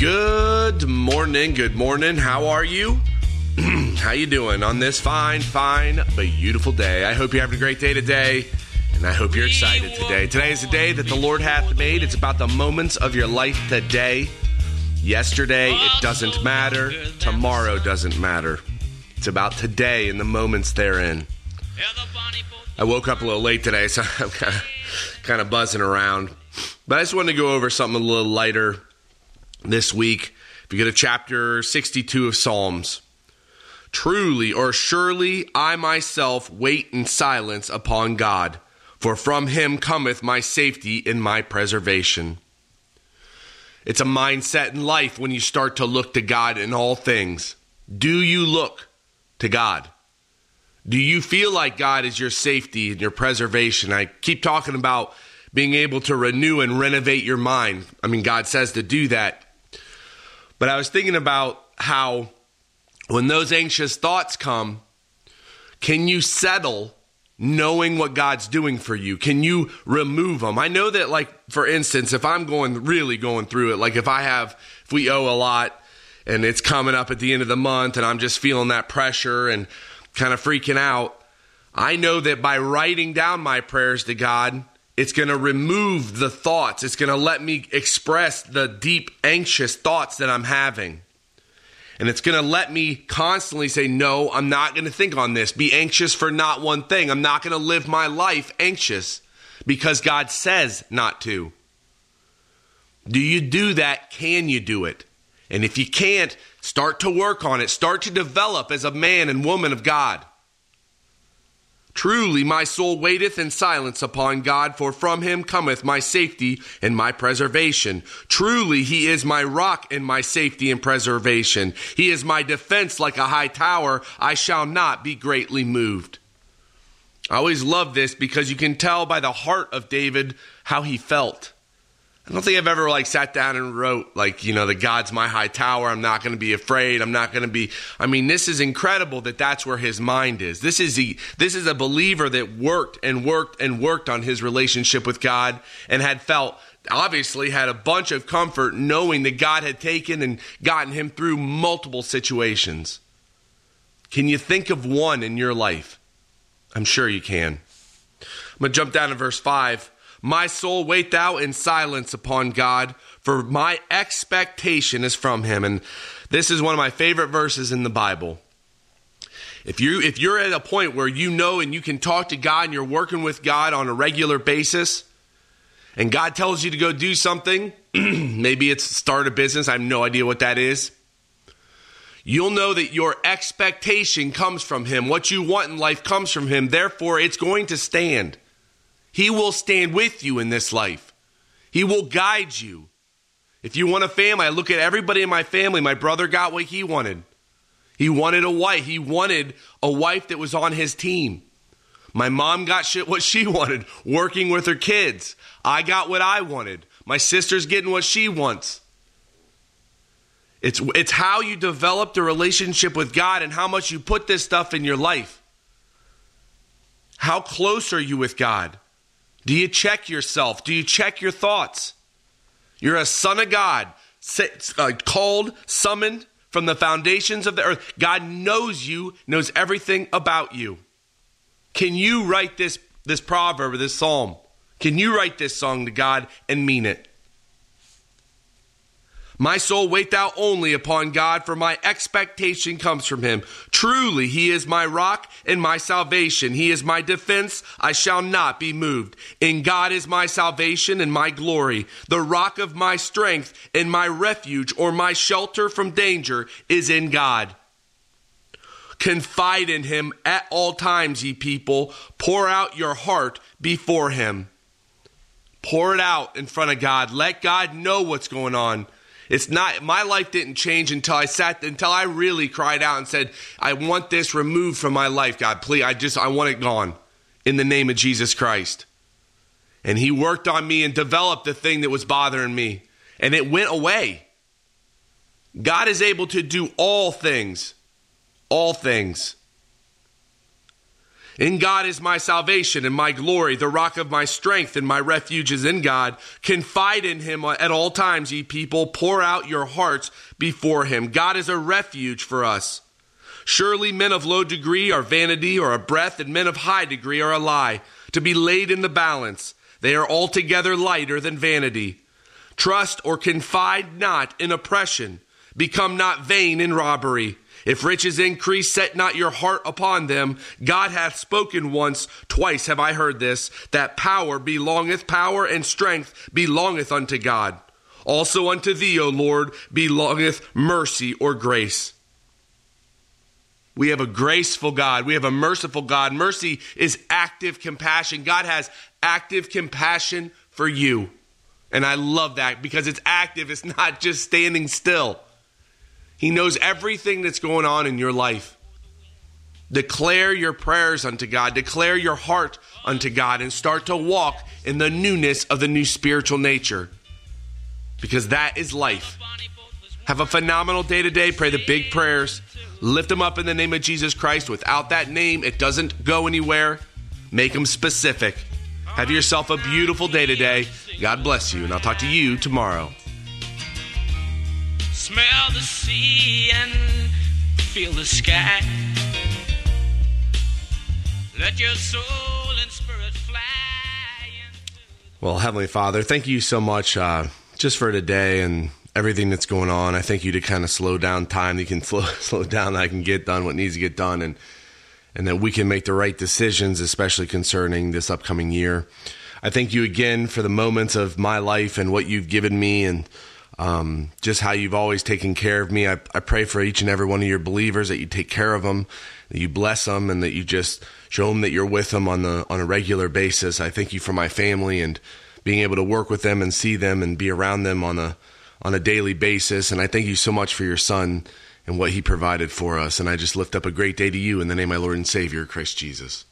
Good morning. Good morning. How are you? How you doing on this fine, fine, beautiful day? I hope you're having a great day today, and I hope you're excited today. Today is the day that the Lord hath made. It's about the moments of your life today. Yesterday, it doesn't matter. Tomorrow doesn't matter. It's about today and the moments therein. I woke up a little late today, so I'm kind of, kind of buzzing around. But I just wanted to go over something a little lighter this week. If you go to chapter 62 of Psalms, truly or surely I myself wait in silence upon God, for from him cometh my safety and my preservation. It's a mindset in life when you start to look to God in all things. Do you look to God? Do you feel like God is your safety and your preservation? I keep talking about being able to renew and renovate your mind. I mean, God says to do that. But I was thinking about how when those anxious thoughts come, can you settle knowing what God's doing for you? Can you remove them? I know that, like, for instance, if I'm going really going through it, like if I have, if we owe a lot and it's coming up at the end of the month and I'm just feeling that pressure and kind of freaking out, I know that by writing down my prayers to God, it's going to remove the thoughts. It's going to let me express the deep, anxious thoughts that I'm having. And it's going to let me constantly say, No, I'm not going to think on this. Be anxious for not one thing. I'm not going to live my life anxious because God says not to. Do you do that? Can you do it? And if you can't, start to work on it. Start to develop as a man and woman of God. Truly, my soul waiteth in silence upon God, for from him cometh my safety and my preservation. Truly, he is my rock and my safety and preservation. He is my defense like a high tower. I shall not be greatly moved. I always love this because you can tell by the heart of David how he felt. I don't think I've ever like sat down and wrote like, you know, the God's my high tower. I'm not going to be afraid. I'm not going to be I mean, this is incredible that that's where his mind is. This is the this is a believer that worked and worked and worked on his relationship with God and had felt obviously had a bunch of comfort knowing that God had taken and gotten him through multiple situations. Can you think of one in your life? I'm sure you can. I'm going to jump down to verse 5. My soul, wait thou in silence upon God, for my expectation is from him. And this is one of my favorite verses in the Bible. If you if you're at a point where you know and you can talk to God and you're working with God on a regular basis, and God tells you to go do something, maybe it's start a business, I have no idea what that is. You'll know that your expectation comes from him. What you want in life comes from him. Therefore, it's going to stand. He will stand with you in this life. He will guide you. If you want a family, I look at everybody in my family. My brother got what he wanted. He wanted a wife. He wanted a wife that was on his team. My mom got shit what she wanted, working with her kids. I got what I wanted. My sister's getting what she wants. It's, it's how you developed a relationship with God and how much you put this stuff in your life. How close are you with God? Do you check yourself? Do you check your thoughts? You're a son of God, uh, called, summoned from the foundations of the earth. God knows you, knows everything about you. Can you write this, this proverb this psalm? Can you write this song to God and mean it? My soul, wait thou only upon God, for my expectation comes from him. Truly, he is my rock and my salvation. He is my defense. I shall not be moved. In God is my salvation and my glory. The rock of my strength and my refuge or my shelter from danger is in God. Confide in him at all times, ye people. Pour out your heart before him. Pour it out in front of God. Let God know what's going on. It's not my life didn't change until I sat until I really cried out and said, I want this removed from my life, God. Please, I just I want it gone in the name of Jesus Christ. And he worked on me and developed the thing that was bothering me. And it went away. God is able to do all things. All things. In God is my salvation and my glory, the rock of my strength, and my refuge is in God. Confide in him at all times, ye people. Pour out your hearts before him. God is a refuge for us. Surely men of low degree are vanity or a breath, and men of high degree are a lie, to be laid in the balance. They are altogether lighter than vanity. Trust or confide not in oppression. Become not vain in robbery. If riches increase, set not your heart upon them. God hath spoken once, twice have I heard this, that power belongeth, power and strength belongeth unto God. Also unto thee, O Lord, belongeth mercy or grace. We have a graceful God. We have a merciful God. Mercy is active compassion. God has active compassion for you. And I love that because it's active, it's not just standing still. He knows everything that's going on in your life. Declare your prayers unto God, declare your heart unto God, and start to walk in the newness of the new spiritual nature because that is life. Have a phenomenal day today. Pray the big prayers. Lift them up in the name of Jesus Christ. Without that name, it doesn't go anywhere. Make them specific. Have yourself a beautiful day today. God bless you, and I'll talk to you tomorrow smell the sea and feel the sky. Let your soul and spirit fly. Well, Heavenly Father, thank you so much uh, just for today and everything that's going on. I thank you to kind of slow down time. You can slow slow down. I can get done what needs to get done, and and that we can make the right decisions, especially concerning this upcoming year. I thank you again for the moments of my life and what you've given me and um, just how you've always taken care of me. I, I pray for each and every one of your believers that you take care of them, that you bless them, and that you just show them that you're with them on the on a regular basis. I thank you for my family and being able to work with them and see them and be around them on a on a daily basis. And I thank you so much for your son and what he provided for us. And I just lift up a great day to you in the name of my Lord and Savior, Christ Jesus.